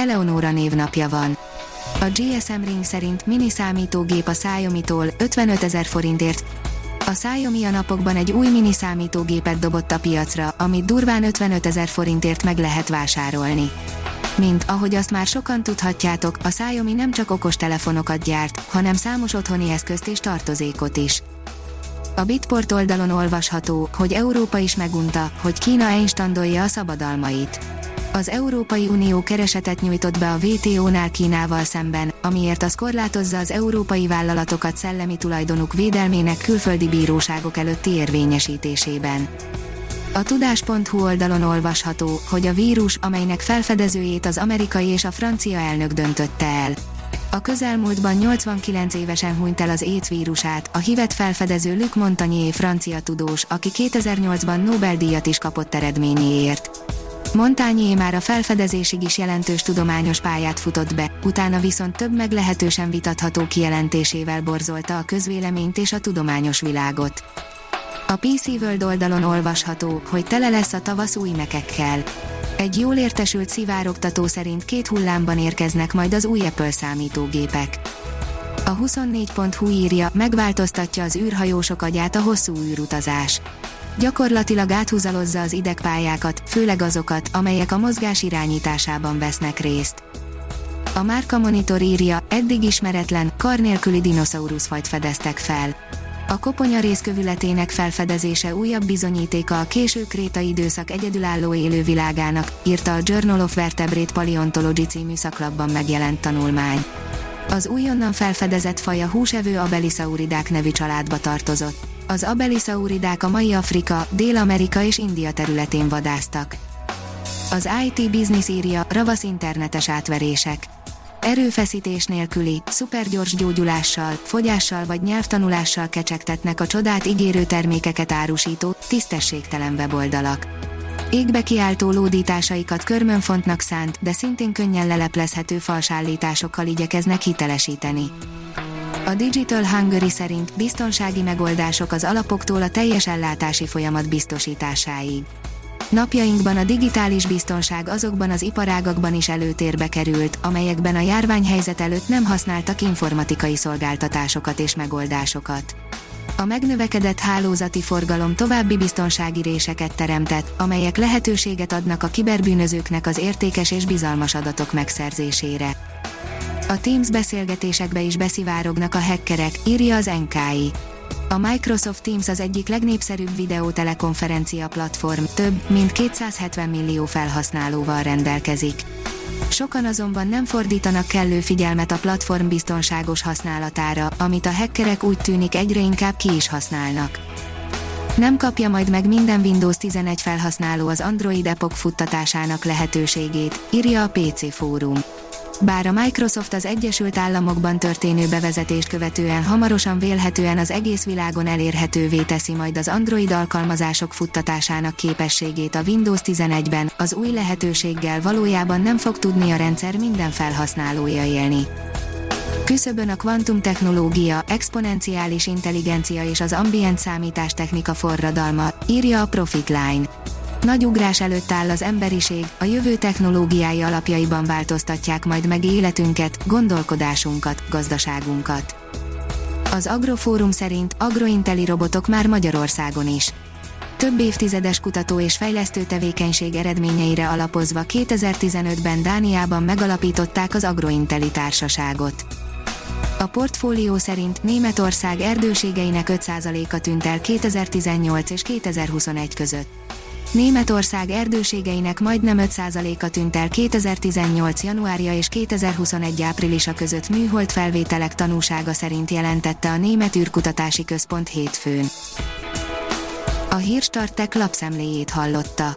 Eleonóra névnapja van. A GSM Ring szerint mini számítógép a Xiaomi-tól 55 ezer forintért. A Xiaomi a napokban egy új mini számítógépet dobott a piacra, amit durván 55 ezer forintért meg lehet vásárolni. Mint ahogy azt már sokan tudhatjátok, a Xiaomi nem csak okos telefonokat gyárt, hanem számos otthoni eszközt és tartozékot is. A Bitport oldalon olvasható, hogy Európa is megunta, hogy Kína einstandolja a szabadalmait az Európai Unió keresetet nyújtott be a WTO-nál Kínával szemben, amiért az korlátozza az európai vállalatokat szellemi tulajdonuk védelmének külföldi bíróságok előtti érvényesítésében. A tudás.hu oldalon olvasható, hogy a vírus, amelynek felfedezőjét az amerikai és a francia elnök döntötte el. A közelmúltban 89 évesen hunyt el az AIDS vírusát, a hivet felfedező Luc Montagnier francia tudós, aki 2008-ban Nobel-díjat is kapott eredményéért. Montányé már a felfedezésig is jelentős tudományos pályát futott be, utána viszont több meglehetősen vitatható kijelentésével borzolta a közvéleményt és a tudományos világot. A PC World oldalon olvasható, hogy tele lesz a tavasz új mekekkel. Egy jól értesült szivárogtató szerint két hullámban érkeznek majd az új Apple számítógépek. A 24.hu írja, megváltoztatja az űrhajósok agyát a hosszú űrutazás Gyakorlatilag áthúzalozza az idegpályákat, főleg azokat, amelyek a mozgás irányításában vesznek részt. A Márka Monitor írja, eddig ismeretlen, kar nélküli dinoszauruszfajt fedeztek fel. A koponya részkövületének felfedezése újabb bizonyítéka a késő kréta időszak egyedülálló élővilágának, írta a Journal of Vertebrate Paleontology című szaklapban megjelent tanulmány. Az újonnan felfedezett faj a húsevő abelisauridák nevű családba tartozott az abelisauridák a mai Afrika, Dél-Amerika és India területén vadáztak. Az IT Business írja, ravasz internetes átverések. Erőfeszítés nélküli, szupergyors gyógyulással, fogyással vagy nyelvtanulással kecsegtetnek a csodát ígérő termékeket árusító, tisztességtelen weboldalak. Égbe kiáltó lódításaikat körmönfontnak szánt, de szintén könnyen leleplezhető falsállításokkal igyekeznek hitelesíteni. A Digital Hungary szerint biztonsági megoldások az alapoktól a teljes ellátási folyamat biztosításáig. Napjainkban a digitális biztonság azokban az iparágakban is előtérbe került, amelyekben a járványhelyzet előtt nem használtak informatikai szolgáltatásokat és megoldásokat. A megnövekedett hálózati forgalom további biztonsági réseket teremtett, amelyek lehetőséget adnak a kiberbűnözőknek az értékes és bizalmas adatok megszerzésére. A Teams beszélgetésekbe is beszivárognak a hackerek, írja az NKI. A Microsoft Teams az egyik legnépszerűbb videótelekonferencia platform, több, mint 270 millió felhasználóval rendelkezik. Sokan azonban nem fordítanak kellő figyelmet a platform biztonságos használatára, amit a hackerek úgy tűnik egyre inkább ki is használnak. Nem kapja majd meg minden Windows 11 felhasználó az Android Epoch futtatásának lehetőségét, írja a PC Fórum. Bár a Microsoft az Egyesült Államokban történő bevezetést követően hamarosan vélhetően az egész világon elérhetővé teszi majd az Android alkalmazások futtatásának képességét a Windows 11-ben, az új lehetőséggel valójában nem fog tudni a rendszer minden felhasználója élni. Küszöbön a kvantum technológia, exponenciális intelligencia és az ambient számítástechnika forradalma, írja a Profitline. Nagy ugrás előtt áll az emberiség, a jövő technológiái alapjaiban változtatják majd meg életünket, gondolkodásunkat, gazdaságunkat. Az Agrofórum szerint agrointeli robotok már Magyarországon is. Több évtizedes kutató és fejlesztő tevékenység eredményeire alapozva 2015-ben Dániában megalapították az Agrointeli Társaságot. A portfólió szerint Németország erdőségeinek 5%-a tűnt el 2018 és 2021 között. Németország erdőségeinek majdnem 5%-a tűnt el 2018. januárja és 2021. áprilisa között műhold felvételek tanúsága szerint jelentette a Német űrkutatási központ hétfőn. A hírstartek lapszemléjét hallotta.